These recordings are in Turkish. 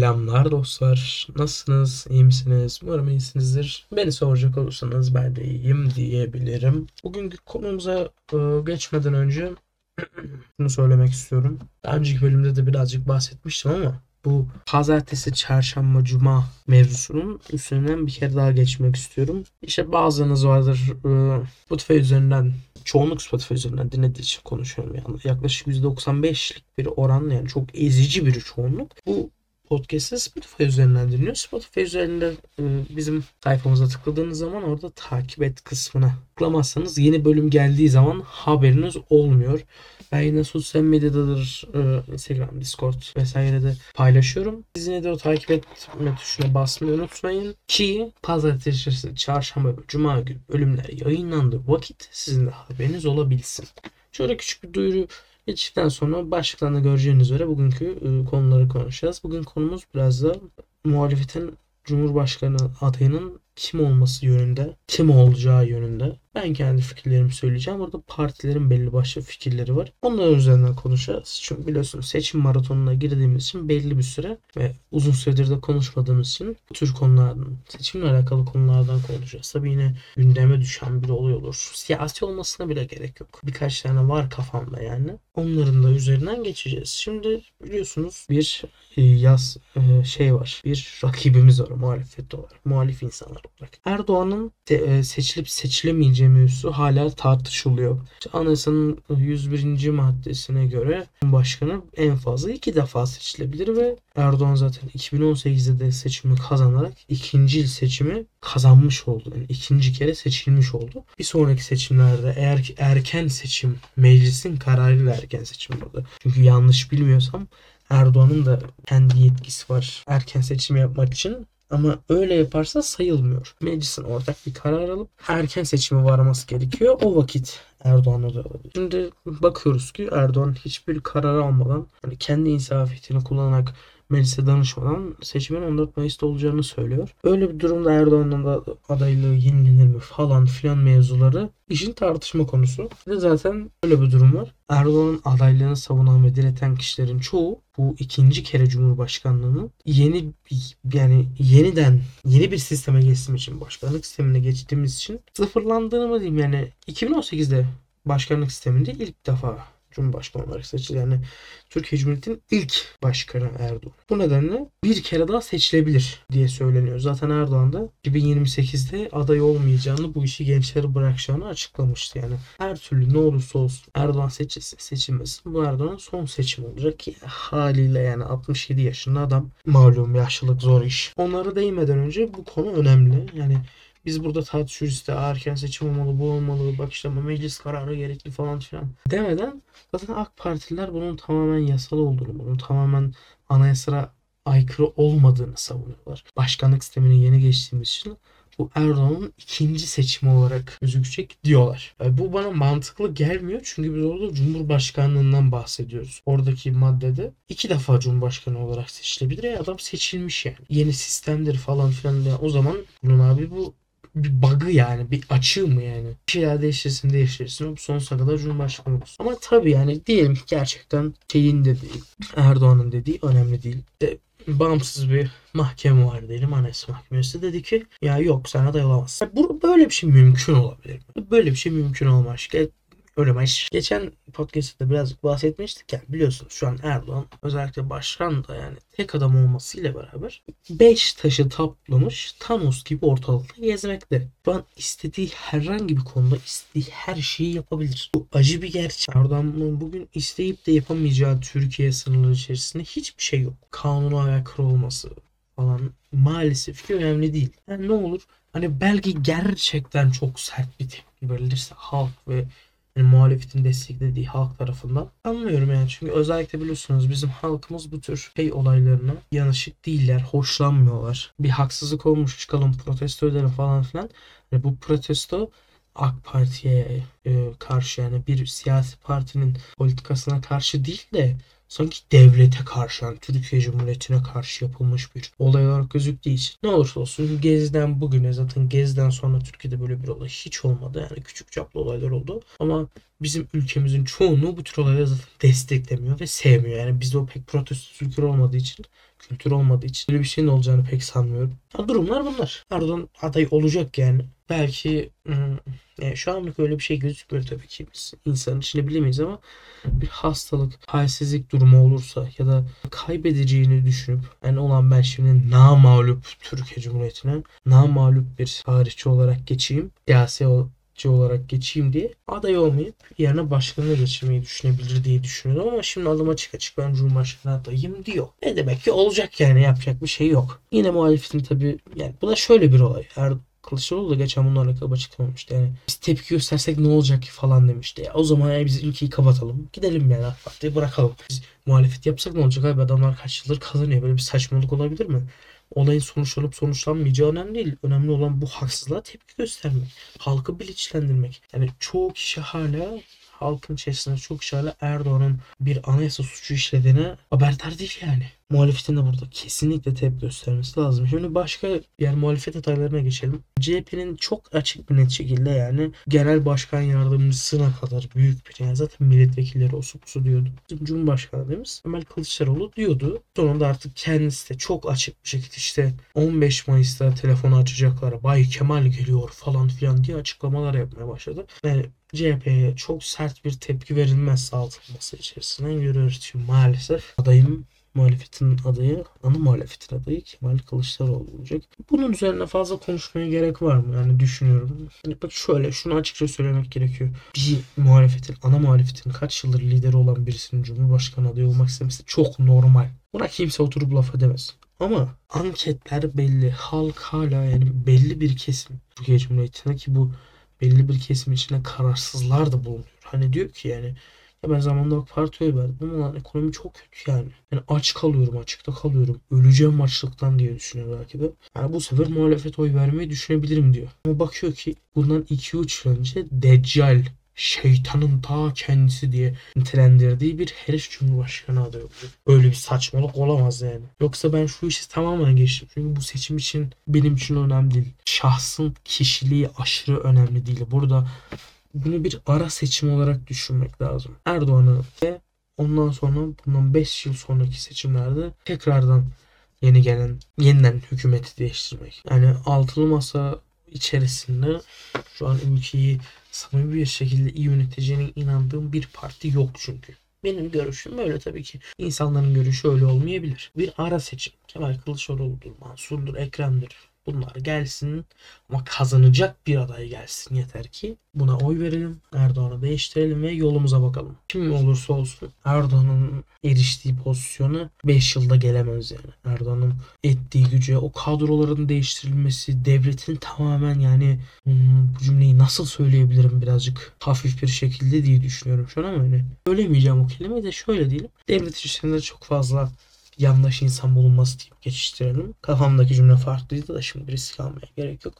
Selamlar dostlar. Nasılsınız? İyi misiniz? Umarım iyisinizdir. Beni soracak olursanız ben de iyiyim diyebilirim. Bugünkü konumuza e, geçmeden önce şunu söylemek istiyorum. Daha önceki bölümde de birazcık bahsetmiştim ama bu pazartesi, çarşamba, cuma mevzusunun üstünden bir kere daha geçmek istiyorum. İşte bazılarınız vardır e, Spotify üzerinden çoğunluk Spotify üzerinden dinlediği için konuşuyorum yani. Yaklaşık %95'lik bir oran yani çok ezici bir çoğunluk. Bu podcast'ı Spotify üzerinden dinliyor. Spotify üzerinde e, bizim sayfamıza tıkladığınız zaman orada takip et kısmına tıklamazsanız yeni bölüm geldiği zaman haberiniz olmuyor. Ben yine sosyal medyadadır e, Instagram, Discord vesairede paylaşıyorum. Siz yine de o takip etme tuşuna basmayı unutmayın ki pazartesi, çarşamba ve cuma günü bölümler yayınlandığı vakit sizin de haberiniz olabilsin. Şöyle küçük bir duyuru geçtikten sonra başlıktan da göreceğiniz üzere bugünkü e, konuları konuşacağız. Bugün konumuz biraz da muhalefetin Cumhurbaşkanı adayının kim olması yönünde, kim olacağı yönünde. Ben kendi fikirlerimi söyleyeceğim. Burada partilerin belli başlı fikirleri var. Onların üzerinden konuşacağız. Çünkü biliyorsunuz seçim maratonuna girdiğimiz için belli bir süre ve uzun süredir de konuşmadığımız için bu tür konulardan, seçimle alakalı konulardan konuşacağız. Tabii yine gündeme düşen bir olay olur. Siyasi olmasına bile gerek yok. Birkaç tane var kafamda yani. Onların da üzerinden geçeceğiz. Şimdi biliyorsunuz bir e, yaz e, şey var. Bir rakibimiz var muhalefette olarak. Muhalif insanlar olarak. Erdoğan'ın e, seçilip seçilemeyeceği mevzusu hala tartışılıyor. İşte Anayasanın 101. maddesine göre başkanı en fazla iki defa seçilebilir ve Erdoğan zaten 2018'de de seçimi kazanarak ikinci seçimi kazanmış oldu. Yani ikinci kere seçilmiş oldu. Bir sonraki seçimlerde eğer ki erken seçim meclisin kararıyla erken seçim oldu. Çünkü yanlış bilmiyorsam Erdoğan'ın da kendi yetkisi var erken seçim yapmak için. Ama öyle yaparsa sayılmıyor. Meclisin ortak bir karar alıp erken seçime varması gerekiyor. O vakit Erdoğan aday olabilir. Şimdi bakıyoruz ki Erdoğan hiçbir karar almadan yani kendi insafiyetini kullanarak meclise danışmadan seçimin 14 Mayıs'ta olacağını söylüyor. Öyle bir durumda Erdoğan'ın da adaylığı yenilenir mi falan filan mevzuları işin tartışma konusu. Ve zaten öyle bir durum var. Erdoğan'ın adaylığını savunan ve direten kişilerin çoğu bu ikinci kere Cumhurbaşkanlığını yeni yani yeniden yeni bir sisteme geçtiğim için başkanlık sistemine geçtiğimiz için sıfırlandığını mı diyeyim yani 2018'de başkanlık sisteminde ilk defa Cumhurbaşkanı olarak seçildi. Yani Türkiye Cumhuriyeti'nin ilk başkanı Erdoğan. Bu nedenle bir kere daha seçilebilir diye söyleniyor. Zaten Erdoğan da 2028'de aday olmayacağını, bu işi gençlere bırakacağını açıklamıştı. Yani her türlü ne olursa olsun Erdoğan seçilse seçilmesin bu Erdoğan'ın son seçim olacak ki haliyle yani 67 yaşında adam malum yaşlılık zor iş. Onlara değinmeden önce bu konu önemli. Yani biz burada tartışıyoruz işte erken seçim olmalı, bu olmalı, bak işte meclis kararı gerekli falan filan demeden zaten AK Partililer bunun tamamen yasal olduğunu, bunun tamamen anayasaya aykırı olmadığını savunuyorlar. Başkanlık sistemine yeni geçtiğimiz için bu Erdoğan'ın ikinci seçimi olarak gözükecek diyorlar. Yani bu bana mantıklı gelmiyor çünkü biz orada Cumhurbaşkanlığından bahsediyoruz. Oradaki maddede iki defa Cumhurbaşkanı olarak seçilebilir ya adam seçilmiş yani. Yeni sistemdir falan filan. Yani o zaman bunun abi bu bir bug'ı yani bir açığı mı yani? Bir şeyler değiştirsin değiştirsin. Sonsuza kadar Cumhurbaşkanı olsun. Ama tabii yani diyelim ki gerçekten şeyin dediği Erdoğan'ın dediği önemli değil. De, bağımsız bir mahkeme var diyelim Anayasa Mahkemesi dedi ki ya yok sen aday olamazsın. Bu böyle bir şey mümkün olabilir? Böyle bir şey mümkün olmaz. Öyle maç. Geçen podcast'te birazcık bahsetmiştik ya biliyorsunuz şu an Erdoğan özellikle başkan da yani tek adam olmasıyla beraber 5 taşı toplamış Thanos gibi ortalıkta gezmekte. Şu an istediği herhangi bir konuda istediği her şeyi yapabilir. Bu acı bir gerçek. Erdoğan'ın bugün isteyip de yapamayacağı Türkiye sınırları içerisinde hiçbir şey yok. Kanuna aykırı olması falan maalesef ki önemli değil. Yani ne olur hani belki gerçekten çok sert bir tepki verilirse halk ve yani muhalefetin desteklediği halk tarafından anlıyorum yani çünkü özellikle biliyorsunuz bizim halkımız bu tür şey olaylarına yanışık değiller, hoşlanmıyorlar. Bir haksızlık olmuş çıkalım protesto edelim falan filan. Yani bu protesto AK Parti'ye e, karşı yani bir siyasi partinin politikasına karşı değil de sanki devlete karşı, yani Türkiye Cumhuriyeti'ne karşı yapılmış bir olay olarak gözüktüğü için ne olursa olsun Gezi'den bugüne zaten Gezi'den sonra Türkiye'de böyle bir olay hiç olmadı. Yani küçük çaplı olaylar oldu. Ama bizim ülkemizin çoğunluğu bu tür olayları zaten desteklemiyor ve sevmiyor. Yani bizde o pek protesto kültürü olmadığı için kültür olmadığı için böyle bir şeyin olacağını pek sanmıyorum. Ya durumlar bunlar. Erdoğan aday olacak yani. Belki hmm, yani şu anlık öyle bir şey gözükmüyor tabii ki. Biz insanın içine bilemeyiz ama bir hastalık, halsizlik durumu olursa ya da kaybedeceğini düşünüp yani olan ben şimdi namağlup Türkiye Cumhuriyeti'ne namağlup bir tarihçi olarak geçeyim. Siyasi olarak geçeyim diye aday olmayıp yerine başkanına geçirmeyi düşünebilir diye düşünüyorum ama şimdi adım açık açık ben Cumhurbaşkanı adayım diyor. Ne demek ki olacak yani yapacak bir şey yok. Yine muhalefetin tabii yani bu da şöyle bir olay. Er Kılıçdaroğlu da geçen bununla alakalı açıklamamıştı. Yani biz tepki göstersek ne olacak ki falan demişti. Ya, o zaman yani biz ülkeyi kapatalım. Gidelim yani AK bırakalım. Biz muhalefet yapsak ne olacak abi adamlar kaç yıldır kazanıyor. Böyle bir saçmalık olabilir mi? Olayın sonuçlanıp sonuçlanmayacağı önemli değil. Önemli olan bu haksızlığa tepki göstermek. Halkı bilinçlendirmek. Yani çoğu kişi hala halkın içerisinde çok kişi hala Erdoğan'ın bir anayasa suçu işlediğine haberdar değil yani muhalefetin de burada kesinlikle tepki göstermesi lazım. Şimdi başka yani muhalefet adaylarına geçelim. CHP'nin çok açık bir net şekilde yani genel başkan yardımcısına kadar büyük bir yani zaten milletvekilleri o su diyordu. Bizim Cumhurbaşkanı adayımız Kemal Kılıçdaroğlu diyordu. Sonunda artık kendisi de çok açık bir şekilde işte 15 Mayıs'ta telefonu açacaklar. Bay Kemal geliyor falan filan diye açıklamalar yapmaya başladı. Yani CHP'ye çok sert bir tepki verilmezse altın içerisinden görüyoruz. Şimdi maalesef adayım muhalefetin adayı, ana muhalefetin adayı Kemal Kılıçdaroğlu olacak. Bunun üzerine fazla konuşmaya gerek var mı? Yani düşünüyorum. Yani bak şöyle şunu açıkça söylemek gerekiyor. Bir muhalefetin, ana muhalefetin kaç yıldır lideri olan birisinin Cumhurbaşkanı adayı olmak istemesi çok normal. Buna kimse oturup laf edemez. Ama anketler belli. Halk hala yani belli bir kesim Türkiye Cumhuriyeti'nde ki bu belli bir kesim içinde kararsızlar da bulunuyor. Hani diyor ki yani ya ben zamanında Parti'ye verdim ama ekonomi çok kötü yani. Yani aç kalıyorum, açıkta kalıyorum. Öleceğim açlıktan diye düşünüyor belki de. Yani bu sefer muhalefet oy vermeyi düşünebilirim diyor. Ama bakıyor ki bundan 2-3 yıl önce Deccal şeytanın ta kendisi diye nitelendirdiği bir herif cumhurbaşkanı adayı oluyor. Böyle bir saçmalık olamaz yani. Yoksa ben şu işi tamamen geçtim. Çünkü bu seçim için benim için önemli değil. Şahsın kişiliği aşırı önemli değil. Burada bunu bir ara seçim olarak düşünmek lazım. Erdoğan'ı ve ondan sonra bundan 5 yıl sonraki seçimlerde tekrardan yeni gelen yeniden hükümeti değiştirmek. Yani altılı masa içerisinde şu an ülkeyi samimi bir şekilde iyi yöneteceğine inandığım bir parti yok çünkü. Benim görüşüm böyle tabii ki. İnsanların görüşü öyle olmayabilir. Bir ara seçim. Kemal Kılıçdaroğlu'dur, Mansur'dur, Ekrem'dir, Bunlar gelsin ama kazanacak bir aday gelsin yeter ki buna oy verelim. Erdoğan'ı değiştirelim ve yolumuza bakalım. Kim olursa olsun Erdoğan'ın eriştiği pozisyonu 5 yılda gelemez yani. Erdoğan'ın ettiği güce, o kadroların değiştirilmesi, devletin tamamen yani hmm, bu cümleyi nasıl söyleyebilirim birazcık hafif bir şekilde diye düşünüyorum şu an ama hani söylemeyeceğim o kelimeyi de şöyle diyelim. Devlet içerisinde çok fazla yandaş insan bulunması deyip geçiştirelim. Kafamdaki cümle farklıydı da şimdi risk almaya gerek yok.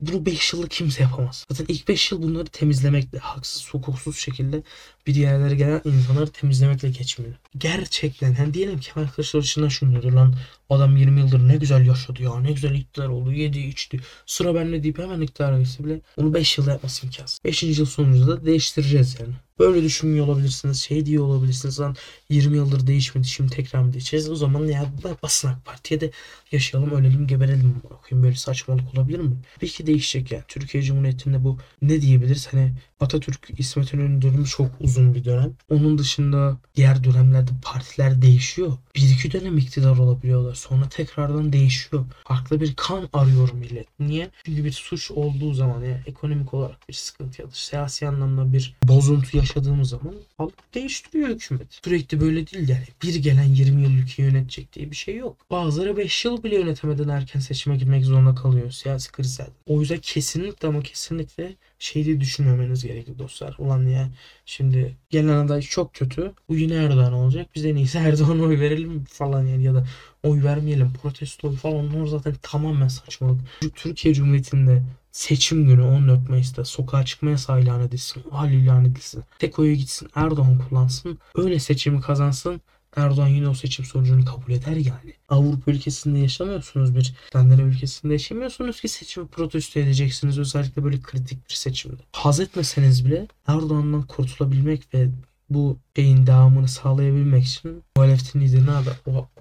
Bunu 5 yılda kimse yapamaz. Zaten ilk 5 yıl bunları temizlemekle, haksız, hukuksuz şekilde bir yerlere gelen insanları temizlemekle geçmiyor. Gerçekten hani diyelim ki Kılıçdaroğlu içinden şunu diyor lan adam 20 yıldır ne güzel yaşadı ya ne güzel iktidar oldu yedi içti sıra bende deyip hemen iktidara geçse bile onu 5 yılda yapması imkansız. 5. yıl sonunda da değiştireceğiz yani. Böyle düşünmüyor olabilirsiniz. Şey diyor olabilirsiniz. Lan 20 yıldır değişmedi. Şimdi tekrar mı değişeceğiz? O zaman ya basın AK Parti'ye de yaşayalım, ölelim, geberelim. Bakayım böyle saçmalık olabilir mi? Bir ki değişecek yani. Türkiye Cumhuriyeti'nde bu ne diyebiliriz? Hani Atatürk İsmet İnönü dönemi çok uzun bir dönem. Onun dışında diğer dönemlerde partiler değişiyor. Bir iki dönem iktidar olabiliyorlar. Sonra tekrardan değişiyor. Farklı bir kan arıyor millet. Niye? Çünkü bir suç olduğu zaman yani ekonomik olarak bir sıkıntı ya da siyasi anlamda bir bozuntu yaşadığımız zaman halk değiştiriyor hükümet. Sürekli böyle değil yani. Bir gelen 20 yıl ülkeyi yönetecek diye bir şey yok. Bazıları 5 yıl bile yönetemeden erken seçime girmek zorunda kalıyor siyasi krizler. O yüzden kesinlikle ama kesinlikle şey diye düşünmemeniz gerekli dostlar. Ulan ya şimdi gelen aday çok kötü. Bu yine Erdoğan olacak. Biz en iyisi Erdoğan'a oy verelim falan yani ya da oy vermeyelim. Protesto falan onlar zaten tamamen saçmalık. Türkiye Cumhuriyeti'nde seçim günü 14 Mayıs'ta sokağa çıkma yasağı ilan edilsin. Hal ilan edilsin. Tek oyu gitsin Erdoğan kullansın. Öyle seçimi kazansın. Erdoğan yine o seçim sonucunu kabul eder yani. Avrupa ülkesinde yaşamıyorsunuz bir Skandinav ülkesinde yaşamıyorsunuz ki seçimi protesto edeceksiniz özellikle böyle kritik bir seçimde. Haz etmeseniz bile Erdoğan'dan kurtulabilmek ve bu şeyin devamını sağlayabilmek için muhalefetin liderine abi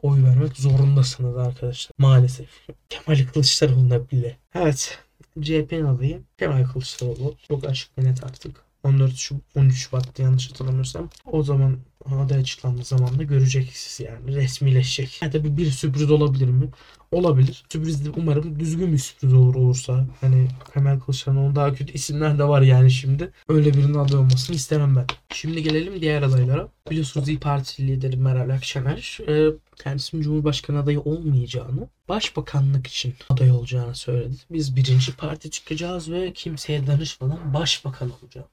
oy vermek zorundasınız arkadaşlar. Maalesef. Kemal Kılıçdaroğlu'na bile. Evet. CHP'nin adayı Kemal Kılıçdaroğlu. Çok açık ve net artık. 14 Şubat, 13 Şubat'ta yanlış hatırlamıyorsam. O zaman aday açıklandığı zaman da göreceksiniz yani resmileşecek. Yani tabii bir sürpriz olabilir mi? Olabilir. Sürpriz de umarım düzgün bir sürpriz olur olursa. Hani Kemal Kılıçdaroğlu'nun daha kötü isimler de var yani şimdi. Öyle birinin aday olmasını istemem ben. Şimdi gelelim diğer adaylara. Biliyorsunuz İYİ Parti lideri Meral Akşener e, kendisinin Cumhurbaşkanı adayı olmayacağını, başbakanlık için aday olacağını söyledi. Biz birinci parti çıkacağız ve kimseye danışmadan başbakan olacağım.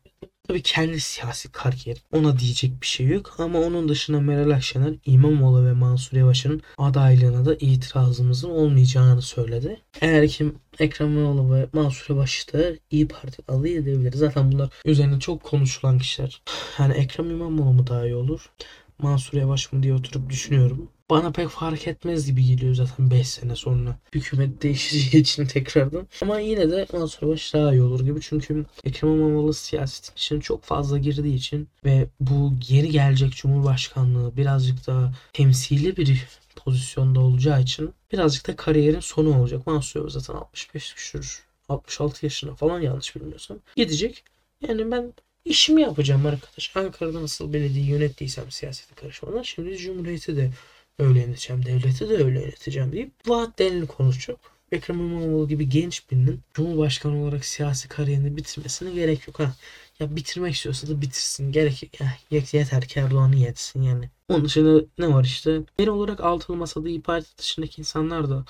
Tabii kendi siyasi kariyeri. Ona diyecek bir şey yok. Ama onun dışında Meral Akşener, İmamoğlu ve Mansur Yavaş'ın adaylığına da itirazımızın olmayacağını söyledi. Eğer kim Ekrem İmamoğlu ve Mansur Yavaş'ı da İyi Parti aday edebilir. Zaten bunlar üzerine çok konuşulan kişiler. Yani Ekrem İmamoğlu mu daha iyi olur? Mansur Yavaş mı diye oturup düşünüyorum. Bana pek fark etmez gibi geliyor zaten 5 sene sonra. Hükümet değişeceği için tekrardan. Ama yine de Mansur Yavaş daha iyi olur gibi. Çünkü Ekrem İmamoğlu siyasetin içine çok fazla girdiği için ve bu geri gelecek Cumhurbaşkanlığı birazcık daha temsili bir pozisyonda olacağı için birazcık da kariyerin sonu olacak. Mansur Yavaş zaten 65 küsür 66 yaşında falan yanlış bilmiyorsam gidecek. Yani ben işimi yapacağım arkadaş. Ankara'da nasıl belediye yönettiysem siyasete karışmadan şimdi Cumhuriyeti de öyle yöneteceğim, devleti de öyle yöneteceğim deyip vaatlerini konuşacak. Ekrem İmamoğlu gibi genç birinin Cumhurbaşkanı olarak siyasi kariyerini bitirmesine gerek yok. Ha. Ya bitirmek istiyorsa da bitirsin. Gerek. Ya, yet- yeter ki Erdoğan'ı yetsin yani. Onun dışında ne var işte? Genel olarak altılı masada İYİ Parti dışındaki insanlar da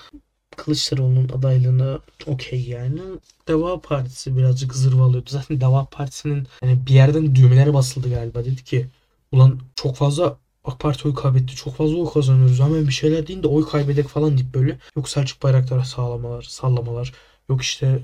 Kılıçdaroğlu'nun adaylığına okey yani. Deva Partisi birazcık zırvalıyordu. Zaten Deva Partisi'nin yani bir yerden düğmeleri basıldı galiba. Dedi ki ulan çok fazla AK Parti oy kaybetti. Çok fazla oy kazanıyoruz. Hemen bir şeyler deyin de oy kaybedek falan deyip böyle. Yok Selçuk Bayraktar'a sağlamalar, sallamalar. Yok işte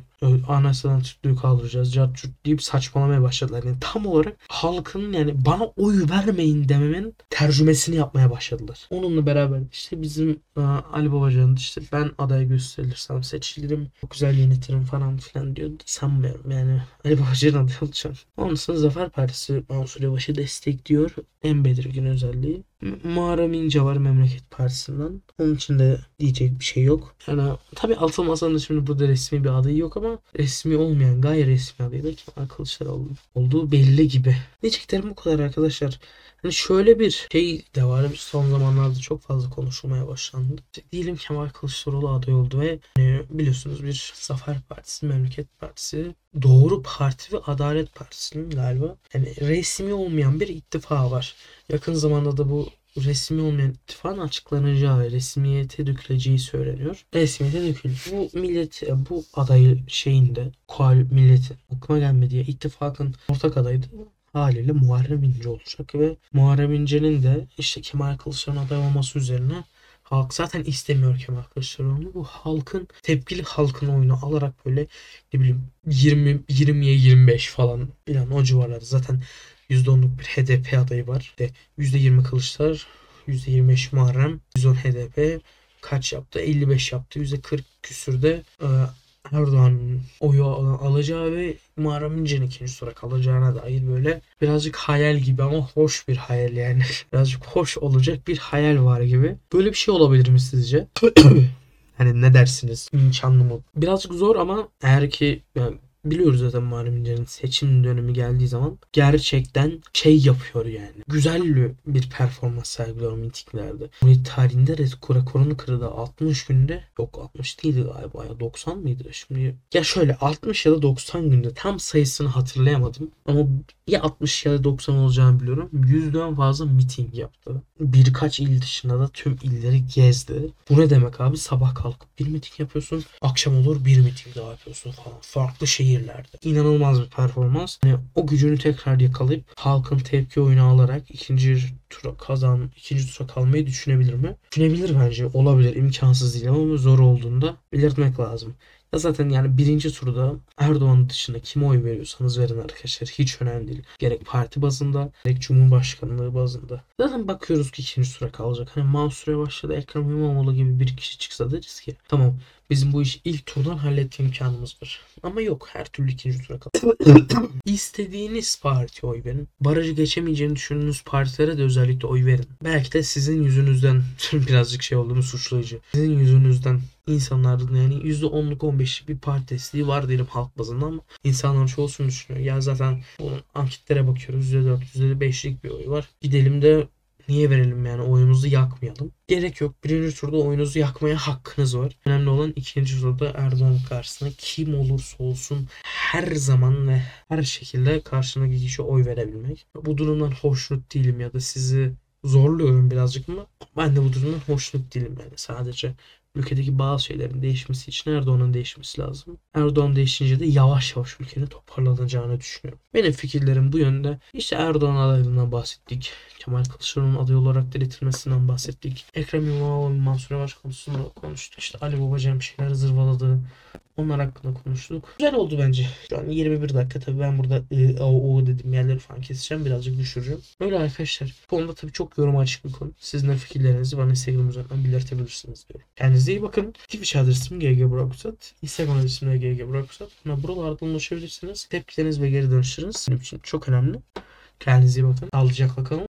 anayasadan Türklüğü kaldıracağız. Cart curt deyip saçmalamaya başladılar. Yani tam olarak halkın yani bana oy vermeyin dememin tercümesini yapmaya başladılar. Onunla beraber işte bizim e, Ali Babacan işte ben aday gösterilirsem seçilirim. Çok güzel yönetirim falan filan diyordu. Sanmıyorum yani Ali Babacan aday olacağım. Onun sonra Zafer Partisi Mansur Yavaş'ı destekliyor. En belirgin özelliği. Muharrem İnce var Memleket Partisi'nden. Onun için de diyecek bir şey yok. Yani tabii Altılı Masa'nın şimdi burada resmi bir adayı yok ama resmi olmayan gayri resmi adayı da Kemal Kılıçdaroğlu olduğu belli gibi. Diyeceklerim bu kadar arkadaşlar. Hani şöyle bir şey de var. Son zamanlarda çok fazla konuşulmaya başlandı. Diyelim Kemal Kılıçdaroğlu aday oldu ve hani biliyorsunuz bir Zafer Partisi, Memleket Partisi, Doğru Parti ve Adalet Partisi'nin galiba yani resmi olmayan bir ittifakı var. Yakın zamanda da bu resmi olmayan ittifakın açıklanacağı resmiyete döküleceği söyleniyor. Resmiyete döküldü. Bu millet bu aday şeyinde koal milleti aklıma gelmedi ya ittifakın ortak adayı da haliyle Muharrem İnce olacak ve Muharrem İnce'nin de işte Kemal Kılıçdaroğlu'nun aday olması üzerine halk zaten istemiyor Kemal Kılıçdaroğlu'nu. Bu halkın tepkili halkın oyunu alarak böyle ne bileyim 20 20'ye 25 falan filan o civarlarda zaten %10'luk bir HDP adayı var. De %20 Kılıçdaroğlu, %25 Muharrem, %10 HDP kaç yaptı? 55 yaptı. %40 küsürde e, Erdoğan'ın oyu al- alacağı ve Muharrem İnce'nin ikinci tura kalacağına dair böyle birazcık hayal gibi ama hoş bir hayal yani. birazcık hoş olacak bir hayal var gibi. Böyle bir şey olabilir mi sizce? Hani ne dersiniz? İmkanlı mı? Birazcık zor ama eğer ki yani biliyoruz zaten Muharrem İnce'nin seçim dönemi geldiği zaman gerçekten şey yapıyor yani. Güzel bir performans sergiliyor mitinglerde. Cumhuriyet tarihinde rekor, rekorunu kırdı 60 günde. Yok 60 değildi galiba ya 90 mıydı? Şimdi ya şöyle 60 ya da 90 günde tam sayısını hatırlayamadım. Ama ya 60 ya da 90 olacağını biliyorum. Yüzden fazla miting yaptı. Birkaç il dışında da tüm illeri gezdi. Bu ne demek abi? Sabah kalkıp bir miting yapıyorsun. Akşam olur bir miting daha yapıyorsun falan. Farklı şehirlerde. İnanılmaz bir performans. Yani o gücünü tekrar yakalayıp halkın tepki oyunu alarak ikinci tura kazan, ikinci tura kalmayı düşünebilir mi? Düşünebilir bence. Olabilir. imkansız değil ama zor olduğunda belirtmek lazım. Ya zaten yani birinci turda Erdoğan dışında kime oy veriyorsanız verin arkadaşlar. Hiç önemli değil. Gerek parti bazında gerek Cumhurbaşkanlığı bazında. Zaten bakıyoruz ki ikinci tura kalacak. Hani Mansur Yavaş'la da Ekrem İmamoğlu gibi bir kişi çıksa deriz ki tamam bizim bu işi ilk turdan halletme imkanımız var. Ama yok her türlü ikinci tura kalacak. İstediğiniz partiye oy verin. Barajı geçemeyeceğini düşündüğünüz partilere de özellikle oy verin. Belki de sizin yüzünüzden birazcık şey olduğunu suçlayıcı. Sizin yüzünüzden insanların yani %10'luk 15'lik bir parti desteği var diyelim halk bazında ama insanların çoğu şunu düşünüyor. Ya zaten bunun anketlere bakıyoruz %4, %5'lik bir oy var. Gidelim de niye verelim yani oyumuzu yakmayalım. Gerek yok. Birinci turda oyunuzu yakmaya hakkınız var. Önemli olan ikinci turda Erdoğan karşısına kim olursa olsun her zaman ve her şekilde karşındaki kişiye oy verebilmek. Bu durumdan hoşnut değilim ya da sizi zorluyorum birazcık ama ben de bu durumdan hoşnut değilim yani sadece ülkedeki bazı şeylerin değişmesi için Erdoğan'ın değişmesi lazım. Erdoğan değişince de yavaş yavaş ülkenin toparlanacağını düşünüyorum. Benim fikirlerim bu yönde. İşte Erdoğan adaylığından bahsettik. Kemal Kılıçdaroğlu'nun aday olarak diletilmesinden bahsettik. Ekrem İmamoğlu ve Mansur Yavaş konusunda konuştuk. İşte Ali Babacan bir şeyler zırvaladı. Onlar hakkında konuştuk. Güzel oldu bence. Şu an 21 dakika tabii ben burada e, o, o dediğim yerleri falan keseceğim. Birazcık düşüreceğim. Öyle arkadaşlar. Bu konuda tabii çok yoruma açık bir konu. Sizin fikirlerinizi bana Instagram üzerinden belirtebilirsiniz diyorum. Kendinize iyi bakın. Twitch adresim GG Brokusat. Instagram adresim de GG Brokusat. Buna buralardan ulaşabilirsiniz. Tepkileriniz ve geri dönüşleriniz benim için çok önemli. Kendinize iyi bakın. Sağlıcakla kalın.